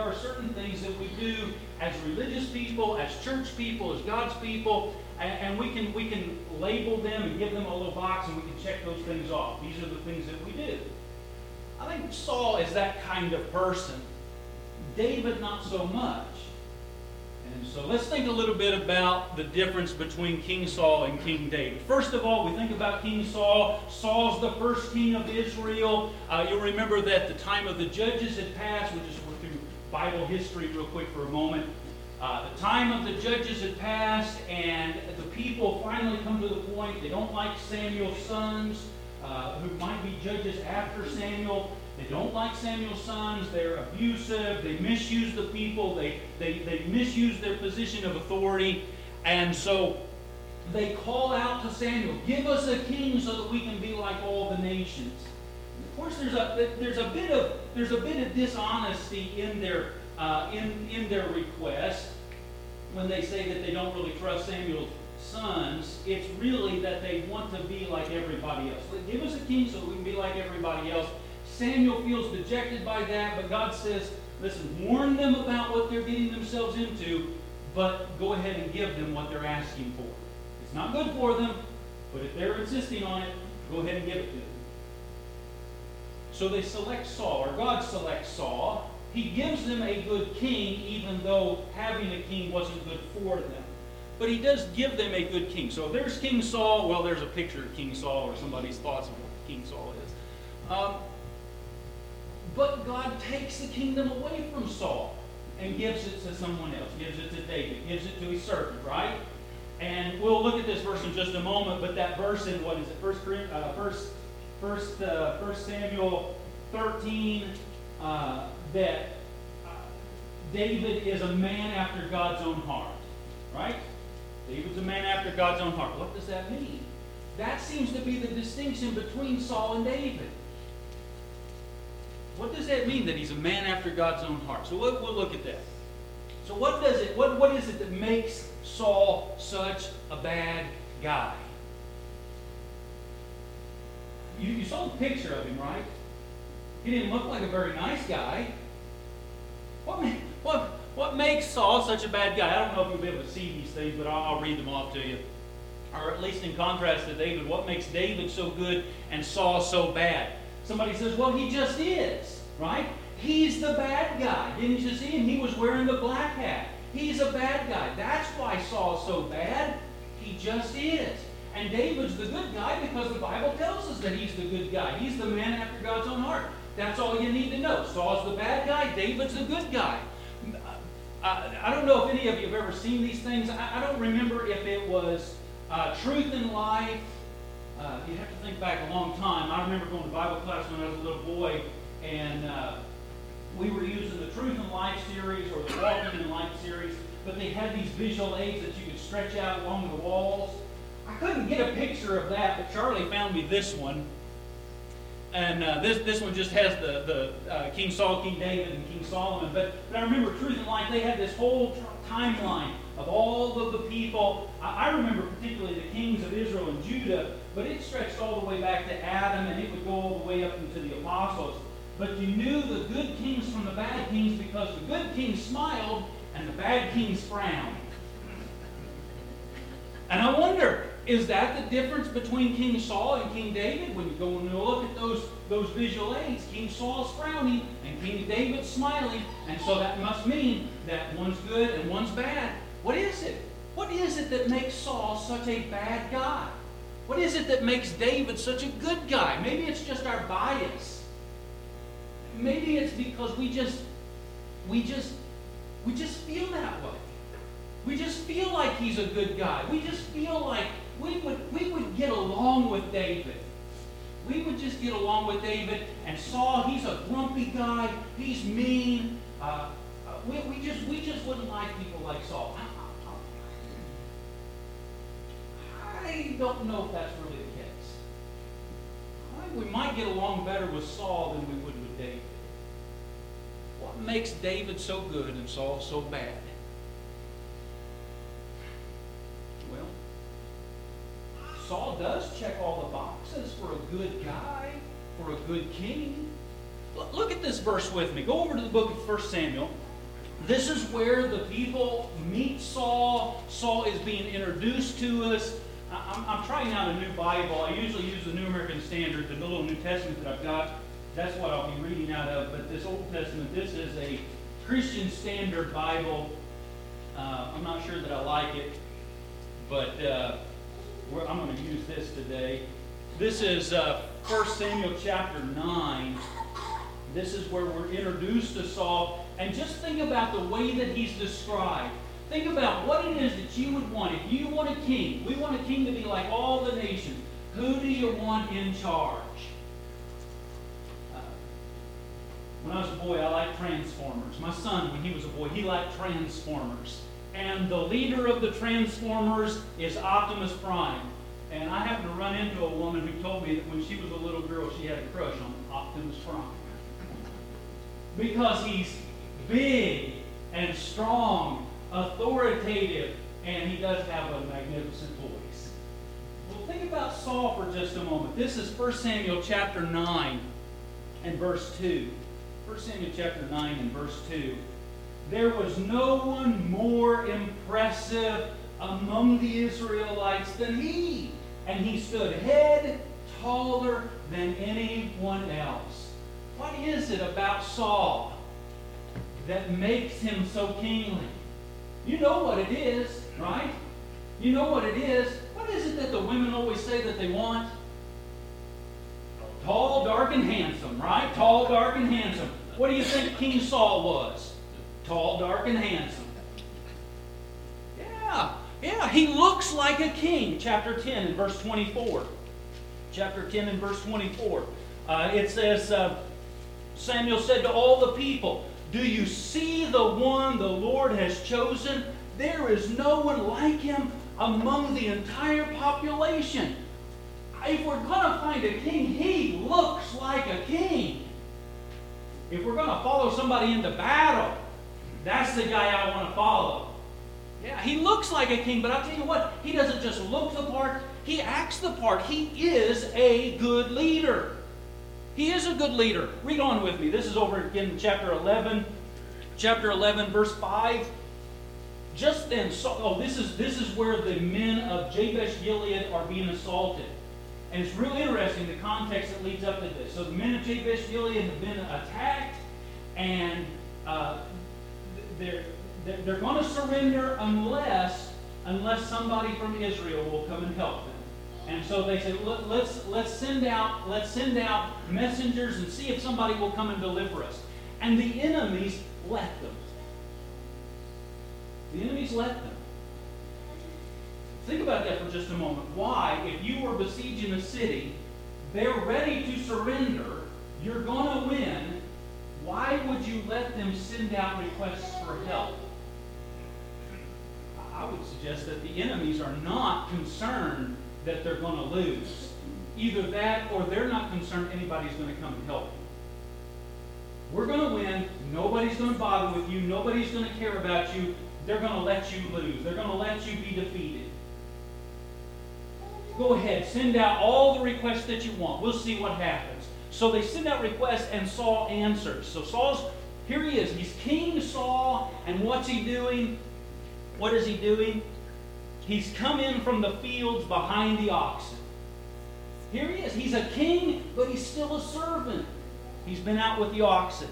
there are certain things that we do as religious people, as church people, as God's people, and, and we can we can label them and give them a little box and we can check those things off. These are the things that we do. I think Saul is that kind of person. David, not so much. And so let's think a little bit about the difference between King Saul and King David. First of all, we think about King Saul. Saul's the first king of Israel. Uh, you'll remember that the time of the judges had passed. which is Bible history real quick for a moment. Uh, the time of the judges had passed, and the people finally come to the point they don't like Samuel's sons, uh, who might be judges after Samuel. They don't like Samuel's sons. They're abusive. They misuse the people. They, they, they misuse their position of authority. And so they call out to Samuel, give us a king so that we can be like all the nations. Of course, there's a, there's a, bit, of, there's a bit of dishonesty in their, uh, in, in their request when they say that they don't really trust Samuel's sons. It's really that they want to be like everybody else. Give us a king so we can be like everybody else. Samuel feels dejected by that, but God says, listen, warn them about what they're getting themselves into, but go ahead and give them what they're asking for. It's not good for them, but if they're insisting on it, go ahead and give it to them. So they select Saul, or God selects Saul. He gives them a good king, even though having a king wasn't good for them. But he does give them a good king. So there's King Saul. Well, there's a picture of King Saul, or somebody's thoughts of what King Saul is. Um, but God takes the kingdom away from Saul and gives it to someone else, gives it to David, gives it to his servant, right? And we'll look at this verse in just a moment, but that verse in what is it? First, uh, first, first, uh, first Samuel 13, uh, that uh, David is a man after God's own heart, right? David's a man after God's own heart. What does that mean? That seems to be the distinction between Saul and David. What does that mean that he's a man after God's own heart? So we'll, we'll look at that. So what does it? What, what is it that makes Saul such a bad guy? You, you saw the picture of him, right? He didn't look like a very nice guy. What, what, what makes Saul such a bad guy? I don't know if you'll be able to see these things, but I'll, I'll read them off to you. Or at least in contrast to David, what makes David so good and Saul so bad? Somebody says, well, he just is, right? He's the bad guy. Didn't you see him? He was wearing the black hat. He's a bad guy. That's why Saul's so bad. He just is. And David's the good guy because the Bible tells us that he's the good guy. He's the man after God's own heart. That's all you need to know. Saul's the bad guy. David's the good guy. Uh, I don't know if any of you have ever seen these things. I, don't remember if it was uh, Truth in Life uh, you have to think back a long time. I remember going to Bible class when I was a little boy, and uh, we were using the Truth in Life series or the Walking in Life series, but they had these visual aids that you could stretch out along the walls. I couldn't get a picture of that, but Charlie found me this one. And uh, this, this one just has the, the uh, King Saul, King David, and King Solomon. But, but I remember Truth in Life, they had this whole timeline of all of the people. I, I remember particularly the kings of Israel and Judah but it stretched all the way back to Adam and it would go all the way up into the apostles. But you knew the good kings from the bad kings because the good kings smiled and the bad kings frowned. And I wonder, is that the difference between King Saul and King David? When you go and look at those, those visual aids, King Saul's frowning and King David's smiling, and so that must mean that one's good and one's bad. What is it? What is it that makes Saul such a bad guy? What is it that makes David such a good guy? Maybe it's just our bias. Maybe it's because we just we just we just feel that way. We just feel like he's a good guy. We just feel like we would we would get along with David. We would just get along with David and Saul, he's a grumpy guy, he's mean. Uh, uh we, we just we just wouldn't like people like Saul. I don't know if that's really the case. I we might get along better with Saul than we would with David. What makes David so good and Saul so bad? Well, Saul does check all the boxes for a good guy, for a good king. Look at this verse with me. Go over to the book of 1 Samuel. This is where the people meet Saul. Saul is being introduced to us. I'm, I'm trying out a new Bible. I usually use the New American Standard, the little New Testament that I've got. That's what I'll be reading out of. But this Old Testament, this is a Christian Standard Bible. Uh, I'm not sure that I like it, but uh, I'm going to use this today. This is uh, 1 Samuel chapter 9. This is where we're introduced to Saul. And just think about the way that he's described. Think about what it is that you would want. If you want a king, we want a king to be like all the nations. Who do you want in charge? Uh, when I was a boy, I liked Transformers. My son, when he was a boy, he liked Transformers. And the leader of the Transformers is Optimus Prime. And I happened to run into a woman who told me that when she was a little girl, she had a crush on Optimus Prime. Because he's big and strong, authoritative, and he does have a magnificent voice. Well, think about Saul for just a moment. This is 1 Samuel chapter 9 and verse 2. 1 Samuel chapter 9 and verse 2. There was no one more impressive among the Israelites than he. And he stood head taller than anyone else. What is it about Saul that makes him so kingly? You know what it is, right? You know what it is. What is it that the women always say that they want? Tall, dark, and handsome, right? Tall, dark, and handsome. What do you think King Saul was? Tall, dark, and handsome. Yeah, yeah, he looks like a king. Chapter 10 and verse 24. Chapter 10 and verse 24. Uh, it says, uh, Samuel said to all the people, Do you see the one the Lord has chosen? There is no one like him among the entire population. If we're going to find a king, he looks like a king. If we're going to follow somebody into battle, that's the guy I want to follow. Yeah, he looks like a king, but I'll tell you what, he doesn't just look the part, he acts the part. He is a good leader. He is a good leader. Read on with me. This is over again in chapter 11. Chapter 11, verse 5. Just then, oh, this is, this is where the men of Jabesh Gilead are being assaulted. And it's really interesting the context that leads up to this. So the men of Jabesh Gilead have been attacked, and uh, they're they're going to surrender unless unless somebody from Israel will come and help them. And so they said, let's let's send out let's send out messengers and see if somebody will come and deliver us. And the enemies let them. The enemies let them. Think about that for just a moment. Why, if you were besieging a city, they're ready to surrender, you're going to win, why would you let them send out requests for help? I would suggest that the enemies are not concerned that they're going to lose. Either that or they're not concerned anybody's going to come and help you. We're going to win. Nobody's going to bother with you. Nobody's going to care about you. They're going to let you lose. They're going to let you be defeated. Go ahead. Send out all the requests that you want. We'll see what happens. So they send out requests, and Saul answers. So Saul's, here he is. He's King Saul, and what's he doing? What is he doing? He's come in from the fields behind the oxen. Here he is. He's a king, but he's still a servant. He's been out with the oxen.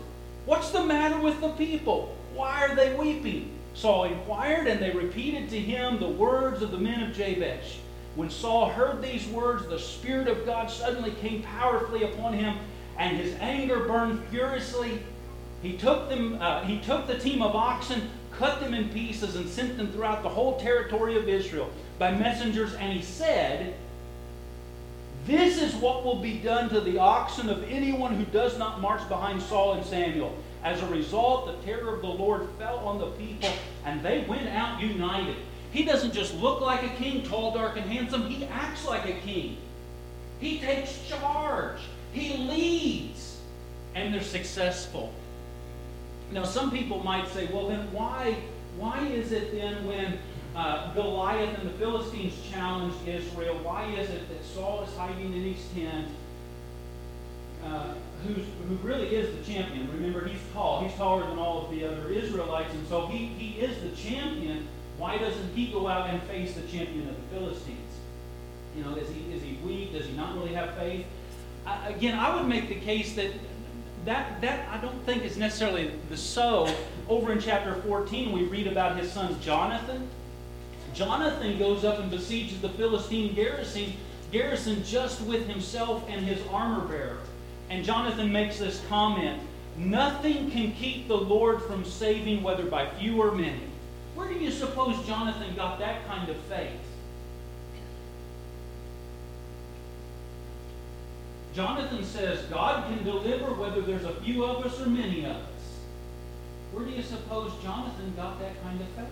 What's the matter with the people? Why are they weeping? Saul inquired, and they repeated to him the words of the men of Jabesh. When Saul heard these words, the Spirit of God suddenly came powerfully upon him, and his anger burned furiously. He took them. Uh, he took the team of oxen, cut them in pieces, and sent them throughout the whole territory of Israel by messengers. And he said, This is what will be done to the oxen of anyone who does not march behind Saul and Samuel. As a result, the terror of the Lord fell on the people, and they went out united. He doesn't just look like a king, tall, dark, and handsome. He acts like a king. He takes charge. He leads. And they're successful. Now, some people might say, well, then why, why is it then when uh, Goliath and the Philistines challenged Israel, why is it that Saul is hiding in his tent? Uh, who really is the champion. Remember, he's tall. He's taller than all of the other Israelites, and so he, he is the champion. Why doesn't he go out and face the champion of the Philistines? You know, is he, is he weak? Does he not really have faith? I, again, I would make the case that that, that I don't think is necessarily the so. Over in chapter 14, we read about his son Jonathan. Jonathan goes up and besieges the Philistine garrison, garrison just with himself and his armor bearer. And Jonathan makes this comment Nothing can keep the Lord from saving, whether by few or many. Where do you suppose Jonathan got that kind of faith? Jonathan says God can deliver whether there's a few of us or many of us. Where do you suppose Jonathan got that kind of faith?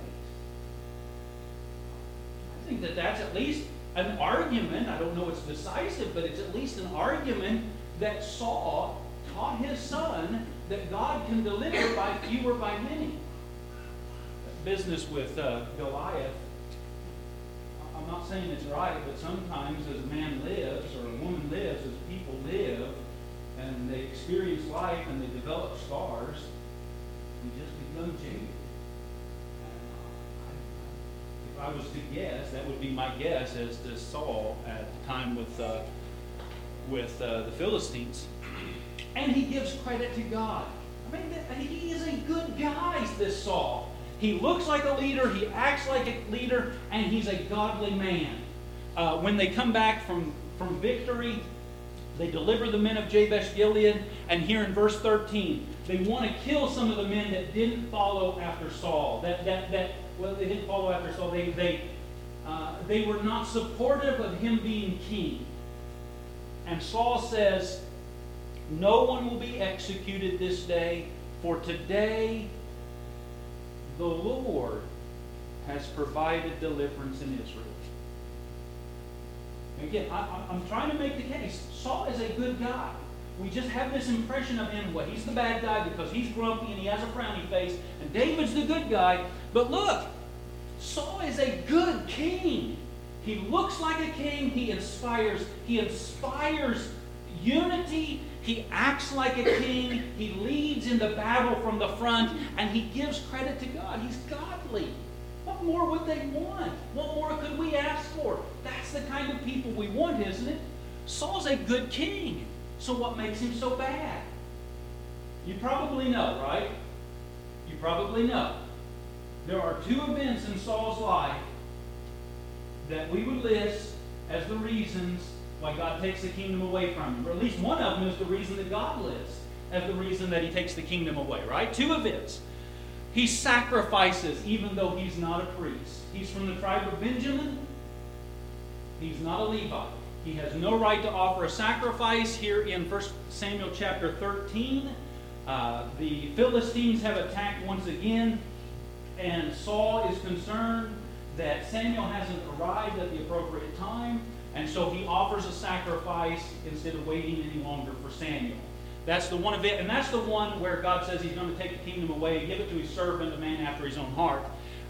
I think that that's at least an argument. I don't know it's decisive, but it's at least an argument that Saul taught his son that God can deliver by few or by many. Business with uh, Goliath I'm not saying it's right, but sometimes as a man lives or a woman lives, as people live, and they experience life and they develop scars, we just become jaded. If I was to guess, that would be my guess as to Saul at the time with uh, with uh, the Philistines. And he gives credit to God. I mean, he is a good guy, this Saul. He looks like a leader, he acts like a leader, and he's a godly man. Uh, when they come back from, from victory, they deliver the men of Jabesh Gilead, and here in verse 13, they want to kill some of the men that didn't follow after Saul. That, that, that well, they didn't follow after Saul. They, they, uh, they were not supportive of him being king. And Saul says, No one will be executed this day, for today the Lord has provided deliverance in Israel. Again, I, am trying to make the case. Saul is a good guy. We just have this impression of him, well, he's the bad guy because he's grumpy and he has a frowny face, and David's the good guy. But look, Saul is a good king. He looks like a king. He inspires, he inspires unity he acts like a king. He leads in the battle from the front, and he gives credit to God. He's godly. What more would they want? What more could we ask for? That's the kind of people we want, isn't it? Saul's a good king. So what makes him so bad? You probably know, right? You probably know. There are two events in Saul's life that we would list as the reasons why God takes the kingdom away from him. Or at least one of them is the reason that God lives, as the reason that he takes the kingdom away, right? Two events. He sacrifices even though he's not a priest. He's from the tribe of Benjamin. He's not a Levite. He has no right to offer a sacrifice here in 1 Samuel chapter 13. Uh, the Philistines have attacked once again, and Saul is concerned that Samuel hasn't arrived at the appropriate time. And so he offers a sacrifice instead of waiting any longer for Samuel. That's the one event, and that's the one where God says he's going to take the kingdom away and give it to his servant, a man after his own heart.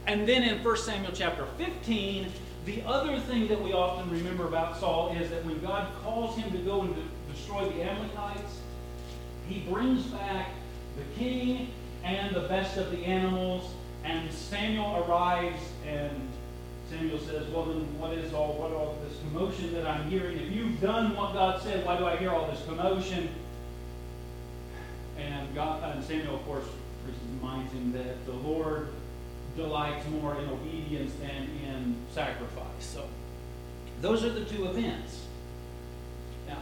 And then in 1 Samuel chapter 15, the other thing that we often remember about Saul is that when God calls him to go and to destroy the Amalekites, he brings back the king and the best of the animals, and Samuel arrives and Samuel says, Well, then what is all, what all this commotion that I'm hearing? If you've done what God said, why do I hear all this commotion? And, God, uh, and Samuel, of course, reminds him that the Lord delights more in obedience than in sacrifice. So, those are the two events. Now,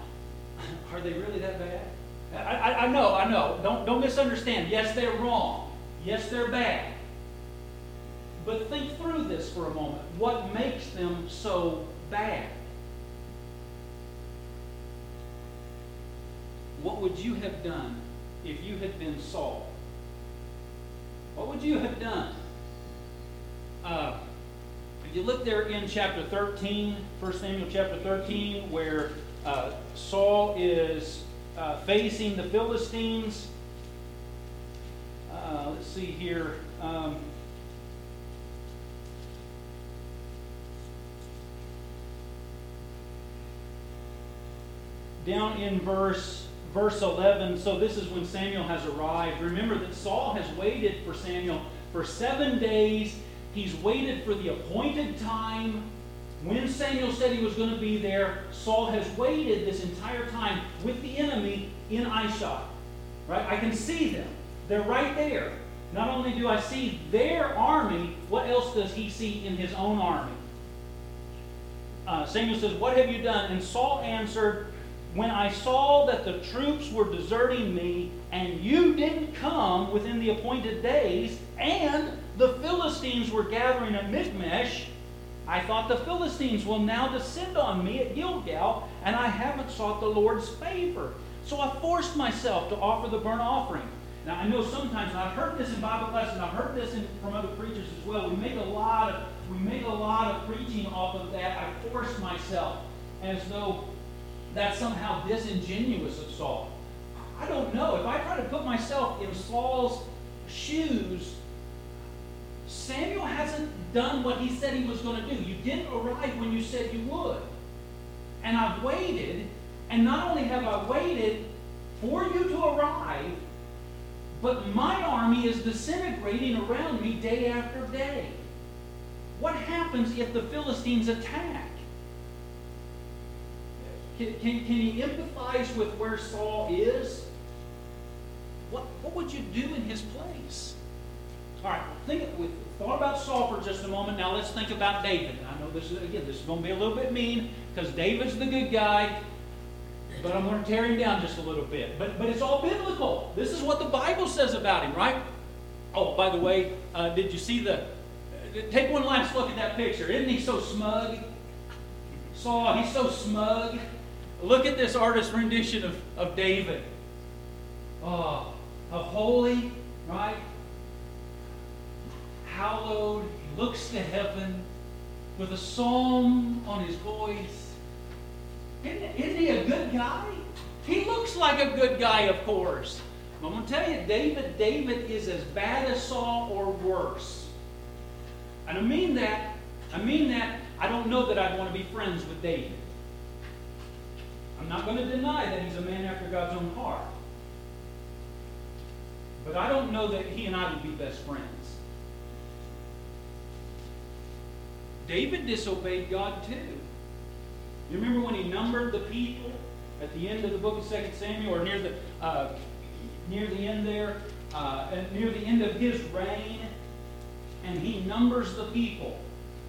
are they really that bad? I, I, I know, I know. Don't, don't misunderstand. Yes, they're wrong. Yes, they're bad. But think through this for a moment. What makes them so bad? What would you have done if you had been Saul? What would you have done? Uh, if you look there in chapter 13, 1 Samuel chapter 13, where uh, Saul is uh, facing the Philistines. Uh, let's see here. Um, down in verse verse 11. So this is when Samuel has arrived. Remember that Saul has waited for Samuel for seven days. He's waited for the appointed time. When Samuel said he was going to be there, Saul has waited this entire time with the enemy in eyeshot. Right? I can see them. They're right there. Not only do I see their army, what else does he see in his own army? Uh, Samuel says, What have you done? And Saul answered, When I saw that the troops were deserting me, and you didn't come within the appointed days, and the Philistines were gathering at Michmash, I thought the Philistines will now descend on me at Gilgal, and I haven't sought the Lord's favor. So I forced myself to offer the burnt offering. Now I know sometimes, I've heard this in Bible classes, I've heard this in, from other preachers as well. We make a lot of we make a lot of preaching off of that. I forced myself, as though that's somehow disingenuous of Saul. I don't know. If I try to put myself in Saul's shoes, Samuel hasn't done what he said he was going to do. You didn't arrive when you said you would. And I've waited, and not only have I waited for you to arrive, but my army is disintegrating around me day after day. What happens if the Philistines attack? Can, can, can you empathize with where Saul is? What, what would you do in his place? All right, think we thought about Saul for just a moment. Now let's think about David. I know this is again this is going to be a little bit mean because David's the good guy, but I'm going to tear him down just a little bit. But but it's all biblical. This is what the Bible says about him, right? Oh, by the way, uh, did you see the? Take one last look at that picture. Isn't he so smug? Saul, he's so smug. Look at this artist rendition of, of David. Oh, a holy, right? Hallowed, he looks to heaven with a psalm on his voice. Isn't, isn't he a good guy? He looks like a good guy, of course. But I'm going to tell you, David, David is as bad as Saul or worse. And I mean that, I mean that, I don't know that I'd want to be friends with David. I'm not going to deny that he's a man after God's own heart. But I don't know that he and I would be best friends. David disobeyed God too. You remember when he numbered the people at the end of the book of 2 Samuel, or near the uh, near the end there, uh, near the end of his reign, and he numbers the people.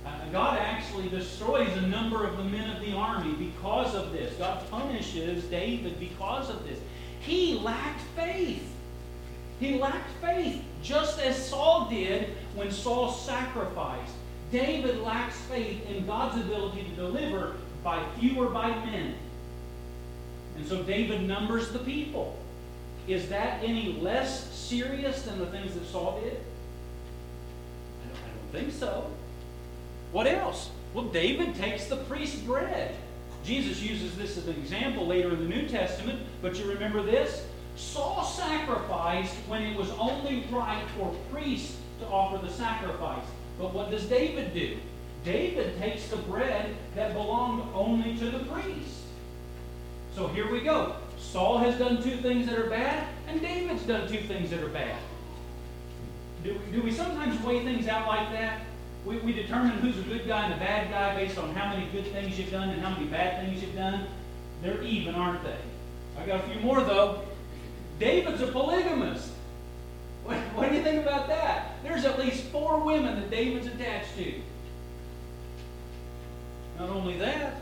Uh, God actually destroys a number of the men of the army because of this. God punishes David because of this. He lacked faith. He lacked faith, just as Saul did when Saul sacrificed. David lacks faith in God's ability to deliver by few or by many. And so David numbers the people. Is that any less serious than the things that Saul did? I don't, I don't think so. What else? Well, David takes the priest's bread. Jesus uses this as an example later in the New Testament, but you remember this? Saul sacrificed when it was only right for priests to offer the sacrifice. But what does David do? David takes the bread that belonged only to the priest. So here we go. Saul has done two things that are bad, and David's done two things that are bad. Do, do we sometimes weigh things out like that? We, we determine who's a good guy and a bad guy based on how many good things you've done and how many bad things you've done. They're even, aren't they? I got a few more, though. David's a polygamist. What, what do you think about that? There's at least four women that David's attached to. Not only that,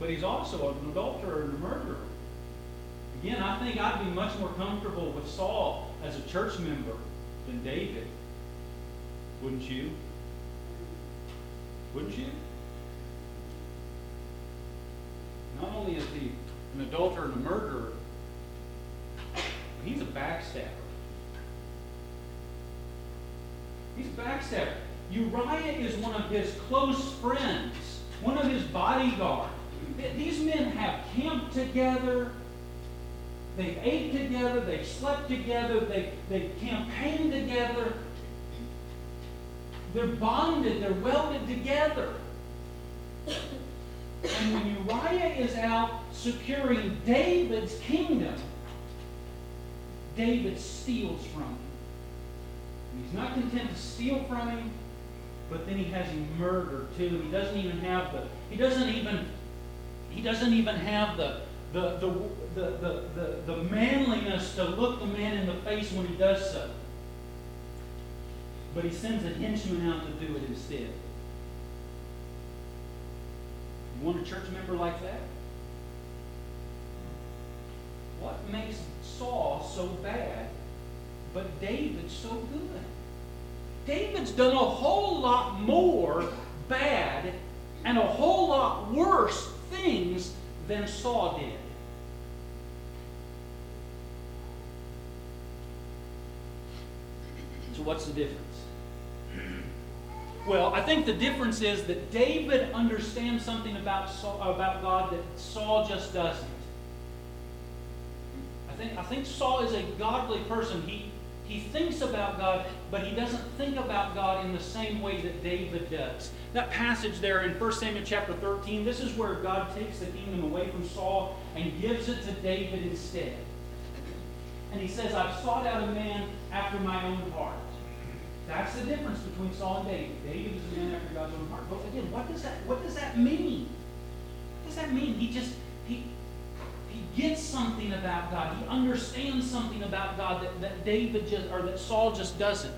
but he's also an adulterer and a murderer. Again, I think I'd be much more comfortable with Saul as a church member than David. Wouldn't you? Wouldn't you? Not only is he an adulterer and a murderer, he's a backstabber. He's a backstabber. Uriah is one of his close friends, one of his bodyguards. These men have camped together. They've ate together. They've slept together. They, they've campaigned together. They're bonded. They're welded together. And when Uriah is out securing David's kingdom, David steals from him. And he's not content to steal from him, but then he has him murdered too. He doesn't even have the he doesn't even he doesn't even have the the, the, the, the, the, the manliness to look the man in the face when he does so. But he sends a henchman out to do it instead. You want a church member like that? What makes Saul so bad, but David so good? David's done a whole lot more bad and a whole lot worse things than Saul did. So, what's the difference? Well, I think the difference is that David understands something about, Saul, about God that Saul just doesn't. I think, I think Saul is a godly person. He, he thinks about God, but he doesn't think about God in the same way that David does. That passage there in 1 Samuel chapter 13, this is where God takes the kingdom away from Saul and gives it to David instead. And he says, I've sought out a man after my own heart. That's the difference between Saul and David. David is a man after God's own heart. But again, what does that what does that mean? What does that mean? He just he he gets something about God. He understands something about God that, that David just or that Saul just doesn't.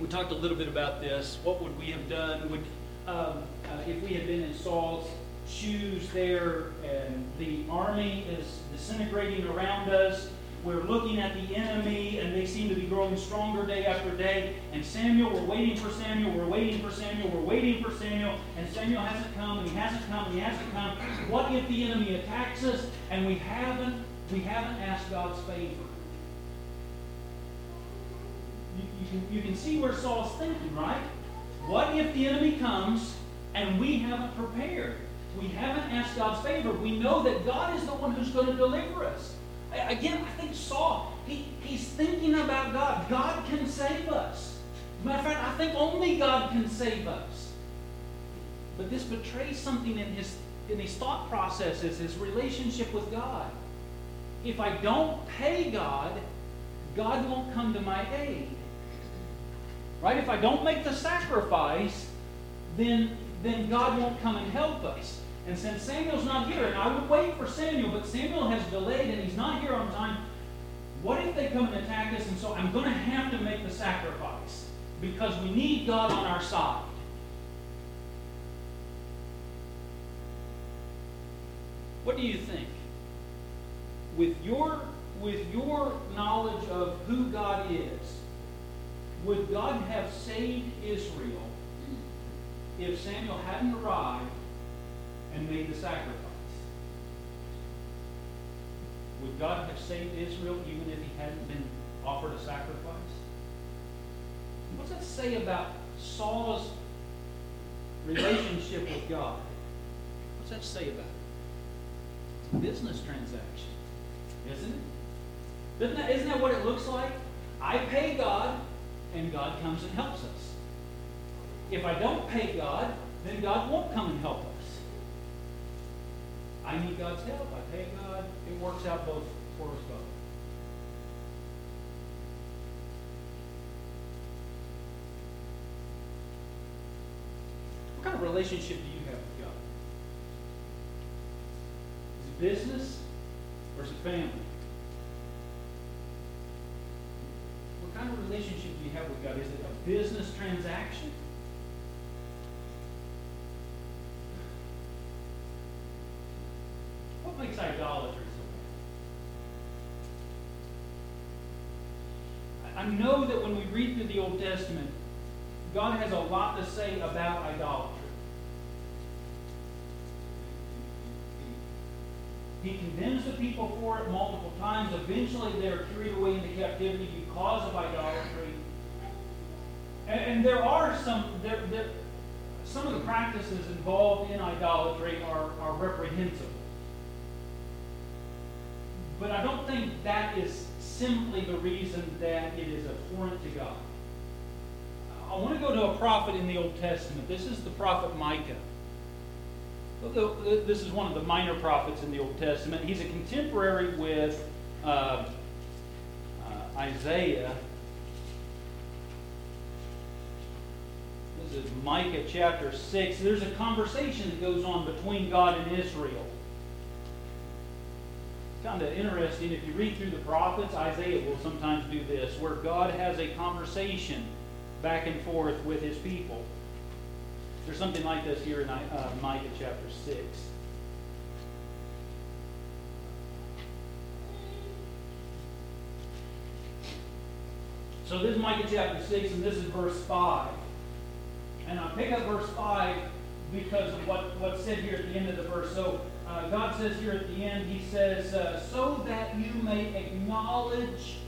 We talked a little bit about this. What would we have done? Would um, uh, if we had been in Saul's shoes there and the army is disintegrating around us we're looking at the enemy, and they seem to be growing stronger day after day. And Samuel, we're waiting for Samuel, we're waiting for Samuel, we're waiting for Samuel, and Samuel hasn't come, and he hasn't come, and he hasn't come. What if the enemy attacks us and we haven't we haven't asked God's favor? You, you, can, you can see where Saul's thinking, right? What if the enemy comes and we haven't prepared? We haven't asked God's favor. We know that God is the one who's going to deliver us. Again, I think Saul, he, he's thinking about God. God can save us. Matter of fact, I think only God can save us. But this betrays something in his, in his thought processes, his relationship with God. If I don't pay God, God won't come to my aid. Right? If I don't make the sacrifice, then, then God won't come and help us. And since Samuel's not here, and I would wait for Samuel, but Samuel has delayed and he's not here on time, what if they come and attack us? And so I'm going to have to make the sacrifice because we need God on our side. What do you think? With your, with your knowledge of who God is, would God have saved Israel if Samuel hadn't arrived and made the sacrifice. Would God have saved Israel even if he hadn't been offered a sacrifice? What's that say about Saul's relationship with God? What's that say about it? Business transaction, isn't it? Isn't that, isn't that what it looks like? I pay God, and God comes and helps us. If I don't pay God, then God won't come and help us. I need God's help. I pay God. It works out both for us both. What kind of relationship do you have with God? Is it business or is it family? What kind of relationship do you have with God? Is it a business transaction? Makes bad? I know that when we read through the Old Testament, God has a lot to say about idolatry. He condemns the people for it multiple times. Eventually, they're carried away into captivity because of idolatry. And, and there are some there, there, some of the practices involved in idolatry are, are reprehensible. But I don't think that is simply the reason that it is abhorrent to God. I want to go to a prophet in the Old Testament. This is the prophet Micah. This is one of the minor prophets in the Old Testament. He's a contemporary with uh, uh, Isaiah. This is Micah chapter 6. There's a conversation that goes on between God and Israel. Kind of interesting. If you read through the prophets, Isaiah will sometimes do this, where God has a conversation back and forth with his people. There's something like this here in uh, Micah chapter 6. So this is Micah chapter 6, and this is verse 5. And I pick up verse 5 because of what, what's said here at the end of the verse. So uh, God says here at the end, He says, uh, so that you may acknowledge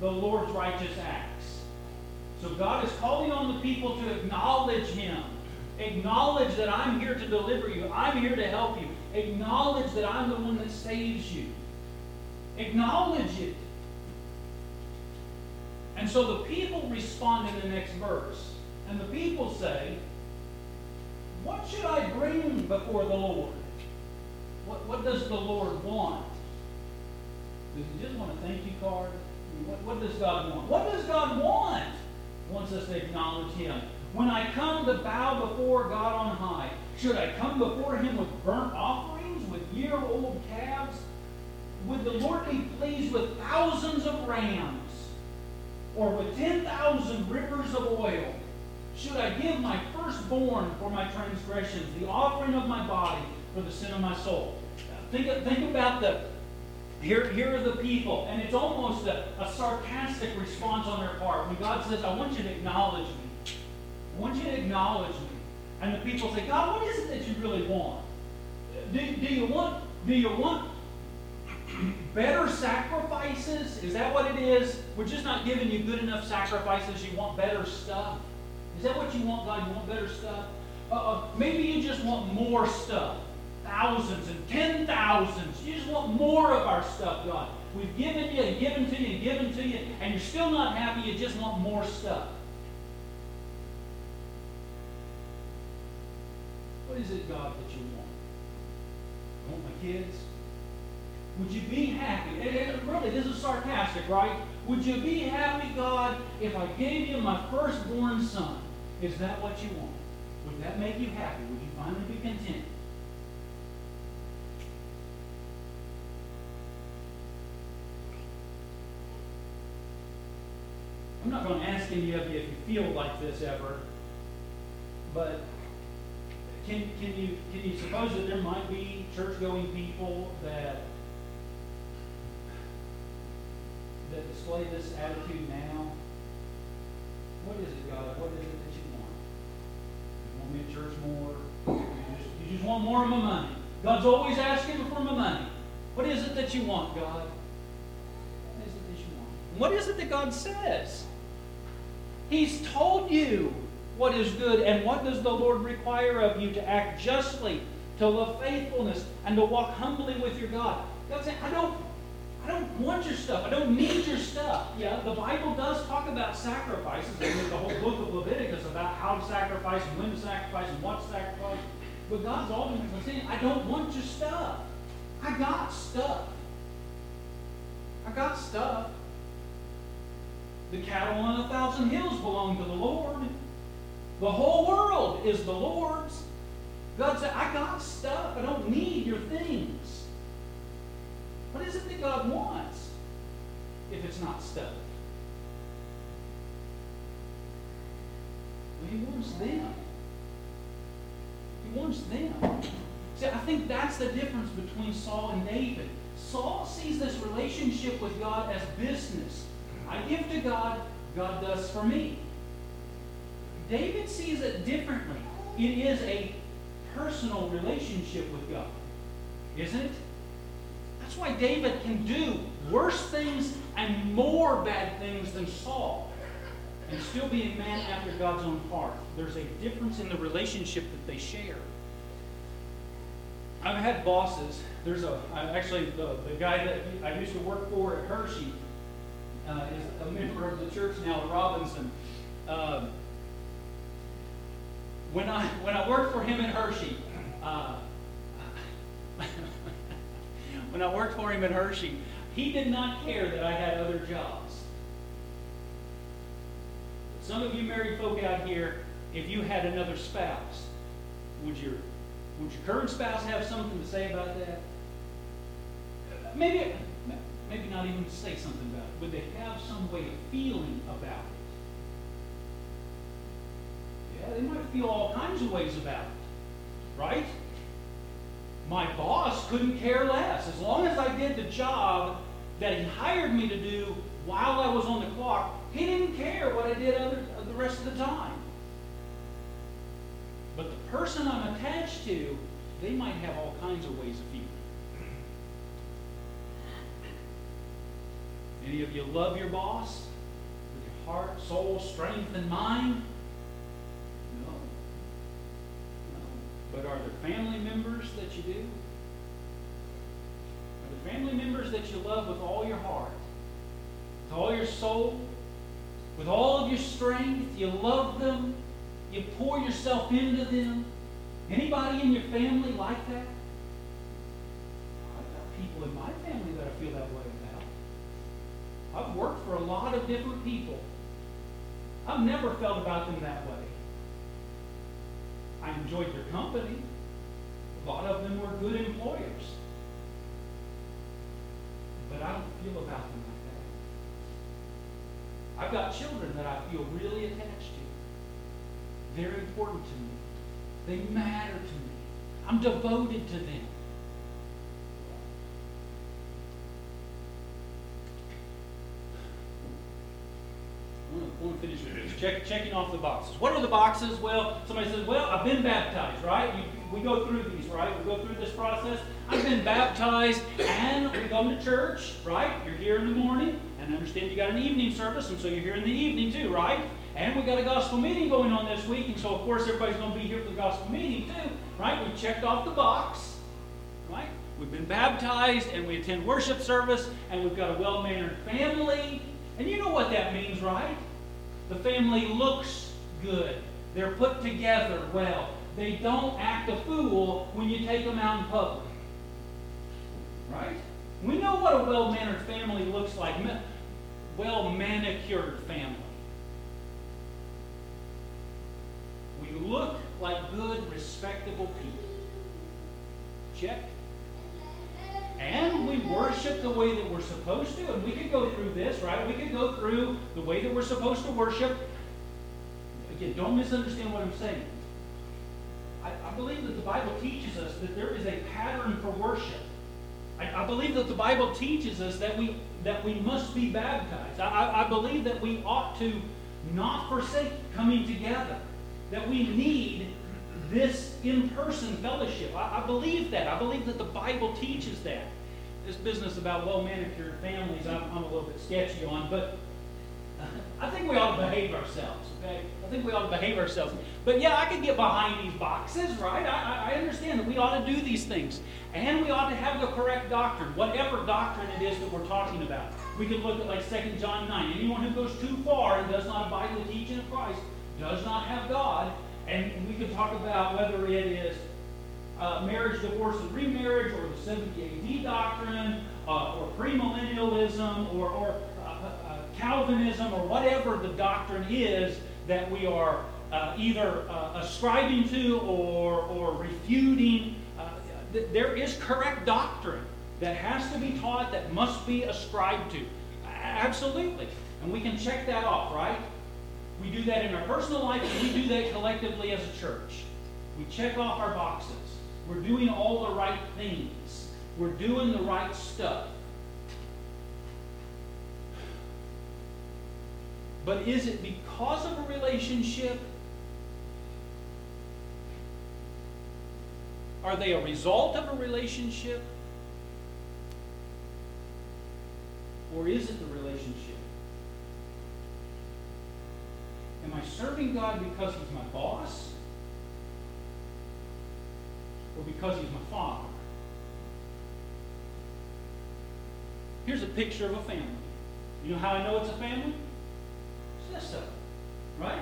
the Lord's righteous acts. So God is calling on the people to acknowledge Him. Acknowledge that I'm here to deliver you. I'm here to help you. Acknowledge that I'm the one that saves you. Acknowledge it. And so the people respond in the next verse. And the people say, What should I bring before the Lord? What, what does the Lord want? Does he just want a thank you card? What, what does God want? What does God want? He wants us to acknowledge Him. When I come to bow before God on high, should I come before Him with burnt offerings, with year old calves? Would the Lord be pleased with thousands of rams or with 10,000 rivers of oil? Should I give my firstborn for my transgressions, the offering of my body for the sin of my soul? Think, think about the, here, here are the people, and it's almost a, a sarcastic response on their part. When God says, I want you to acknowledge me. I want you to acknowledge me. And the people say, God, what is it that you really want? Do, do you want do you want better sacrifices? Is that what it is? We're just not giving you good enough sacrifices. You want better stuff. Is that what you want, God? You want better stuff? Uh, uh, maybe you just want more stuff. Thousands and ten thousands. You just want more of our stuff, God. We've given you and given to you and given to you, and you're still not happy. You just want more stuff. What is it, God, that you want? I want my kids. Would you be happy? And, really, this is sarcastic, right? Would you be happy, God, if I gave you my firstborn son? Is that what you want? Would that make you happy? Would you finally be content? I'm not going to ask any of you if you feel like this ever, but can, can, you, can you suppose that there might be church going people that that display this attitude now? What is it, God? What is it that you want? You want me at church more? You just, you just want more of my money. God's always asking for my money. What is it that you want, God? What is it that you want? What is it that God says? He's told you what is good, and what does the Lord require of you to act justly, to love faithfulness, and to walk humbly with your God. God said, I don't I don't want your stuff. I don't need your stuff. Yeah, the Bible does talk about sacrifices. And there's the whole book of Leviticus about how to sacrifice and when to sacrifice and what to sacrifice. But God's ultimately saying, I don't want your stuff. I got stuff. I got stuff. The cattle on a thousand hills belong to the Lord. The whole world is the Lord's. God said, I got stuff. I don't need your things. What is it that God wants if it's not stuff? Well, he wants them. He wants them. See, I think that's the difference between Saul and David. Saul sees this relationship with God as business. I give to God, God does for me. David sees it differently. It is a personal relationship with God, isn't it? That's why David can do worse things and more bad things than Saul and still be a man after God's own heart. There's a difference in the relationship that they share. I've had bosses. There's a actually the, the guy that I used to work for at Hershey uh, is a member of the church now, Robinson. Um, when I when I worked for him in Hershey, uh, when I worked for him in Hershey, he did not care that I had other jobs. Some of you married folk out here, if you had another spouse, would your would your current spouse have something to say about that? Maybe maybe not even say something about it. but they have some way of feeling about it? Yeah, they might feel all kinds of ways about it. Right? My boss couldn't care less. As long as I did the job that he hired me to do while I was on the clock, he didn't care what I did other, the rest of the time. But the person I'm attached to, they might have all kinds of ways of feeling. Any of you love your boss with your heart, soul, strength, and mind? No. No. But are there family members that you do? Are there family members that you love with all your heart, with all your soul, with all of your strength? You love them. You pour yourself into them. Anybody in your family like that? I've got people in my family that I feel that way about. I've worked for a lot of different people. I've never felt about them that way. I enjoyed their company. A lot of them were good employers. But I don't feel about them like that. I've got children that I feel really attached to. They're important to me. They matter to me. I'm devoted to them. Want to finish with this. Check, checking off the boxes. What are the boxes? Well, somebody says, well, I've been baptized, right? You, we go through these, right? We go through this process. I've been baptized and we come to church, right? You're here in the morning and I understand you got an evening service and so you're here in the evening too, right? And we got a gospel meeting going on this week, and so of course everybody's going to be here for the gospel meeting too, right? We checked off the box, right? We've been baptized, and we attend worship service, and we've got a well-mannered family. And you know what that means, right? The family looks good. They're put together well. They don't act a fool when you take them out in public. Right? We know what a well-mannered family looks like. Well-manicured family. We look like good, respectable people. Check. And we worship the way that we're supposed to. And we could go through this, right? We could go through the way that we're supposed to worship. Again, don't misunderstand what I'm saying. I, I believe that the Bible teaches us that there is a pattern for worship. I, I, believe that the Bible teaches us that we that we must be baptized. I, I believe that we ought to not forsake coming together that we need this in person fellowship. I, I, believe that. I believe that the Bible teaches that. This business about well manicured families, I'm, I'm, a little bit sketchy on, but I think we ought to behave ourselves, okay? I think we ought to behave ourselves. But yeah, I can get behind these boxes, right? I, I understand that we ought to do these things. And we ought to have the correct doctrine, whatever doctrine it is that we're talking about. We can look at like 2 John 9. Anyone who goes too far and does not abide in the teaching of Christ does not have God. And we can talk about whether it is uh, marriage, divorce, and remarriage, or the 70 AD doctrine, uh, or premillennialism, or, or uh, uh, Calvinism, or whatever the doctrine is that we are uh, either uh, ascribing to or, or refuting. Th- there is correct doctrine that has to be taught, that must be ascribed to. Absolutely. And we can check that off, right? We do that in our personal life, and we do that collectively as a church. We check off our boxes. We're doing all the right things. We're doing the right stuff. But is it because of a relationship? Are they a result of a relationship? Or is it the relationship? Am I serving God because He's my boss? Or because He's my father? Here's a picture of a family. You know how I know it's a family? This right?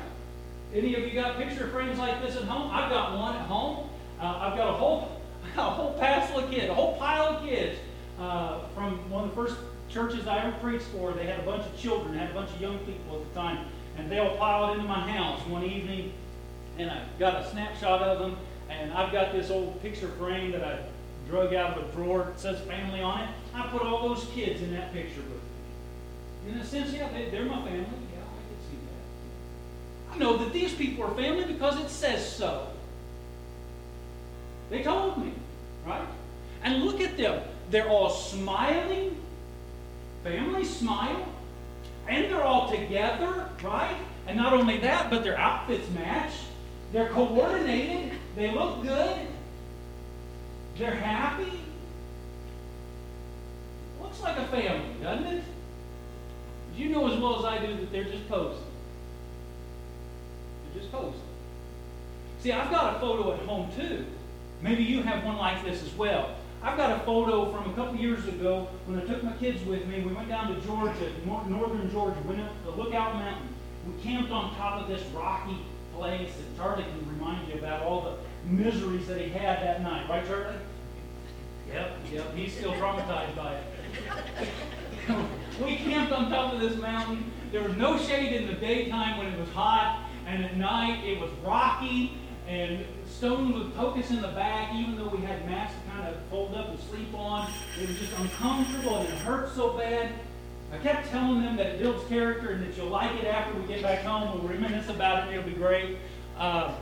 Any of you got picture frames like this at home? I've got one at home. Uh, I've got a whole, a whole passel of kids, a whole pile of kids. uh, from one of the first churches I ever preached for. They had a bunch of children, had a bunch of young people at the time, and they all piled into my house one evening, and I got a snapshot of them, and I've got this old picture frame that I drug out of a drawer. It says family on it. I put all those kids in that picture me. In a sense, yeah, they, they're my family. Yeah, I can see that. I know that these people are family because it says so. They told me, right? And look at them. They're all smiling. Family smile. And they're all together, right? And not only that, but their outfits match. They're coordinated. They look good. They're happy. Looks like a family, doesn't it? You know as well as I do that they're just posing. They're just posing. See, I've got a photo at home too. Maybe you have one like this as well. I've got a photo from a couple years ago when I took my kids with me. We went down to Georgia, northern Georgia, went up the Lookout Mountain. We camped on top of this rocky place that Charlie can remind you about all the miseries that he had that night. Right, Charlie? Yep, yep. He's still traumatized by it. we camped on top of this mountain. There was no shade in the daytime when it was hot, and at night it was rocky and stones would poke us in the back, even though we had mats to kind of fold up and sleep on. It was just uncomfortable and it hurt so bad. I kept telling them that it builds character and that you'll like it after we get back home. We'll reminisce about it and it'll be great. Uh,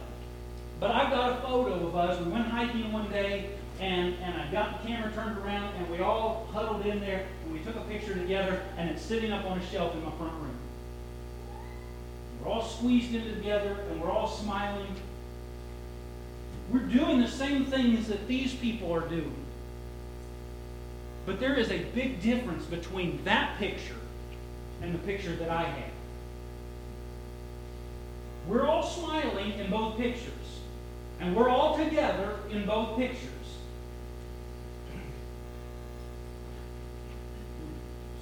but I've got a photo of us. We went hiking one day and, and I got the camera turned around and we all huddled in there and we took a picture together and it's sitting up on a shelf in my front room. We're all squeezed in together and we're all smiling we're doing the same things that these people are doing. But there is a big difference between that picture and the picture that I have. We're all smiling in both pictures, and we're all together in both pictures.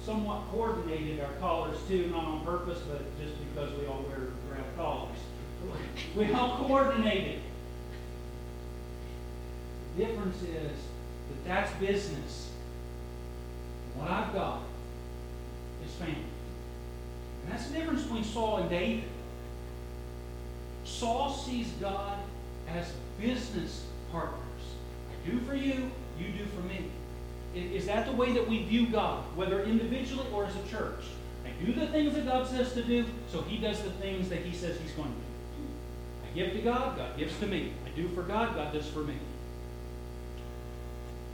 Somewhat coordinated our collars too, not on purpose, but just because we all wear grab collars. We all coordinated difference is that that's business. What I've got is family. And that's the difference between Saul and David. Saul sees God as business partners. I do for you, you do for me. Is that the way that we view God, whether individually or as a church? I do the things that God says to do, so He does the things that He says He's going to do. I give to God, God gives to me. I do for God, God does for me.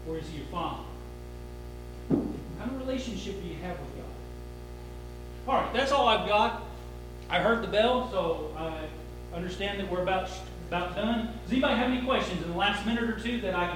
Or is he your father? What kind of relationship do you have with God? All right, that's all I've got. I heard the bell, so I understand that we're about, about done. Does anybody have any questions in the last minute or two that I can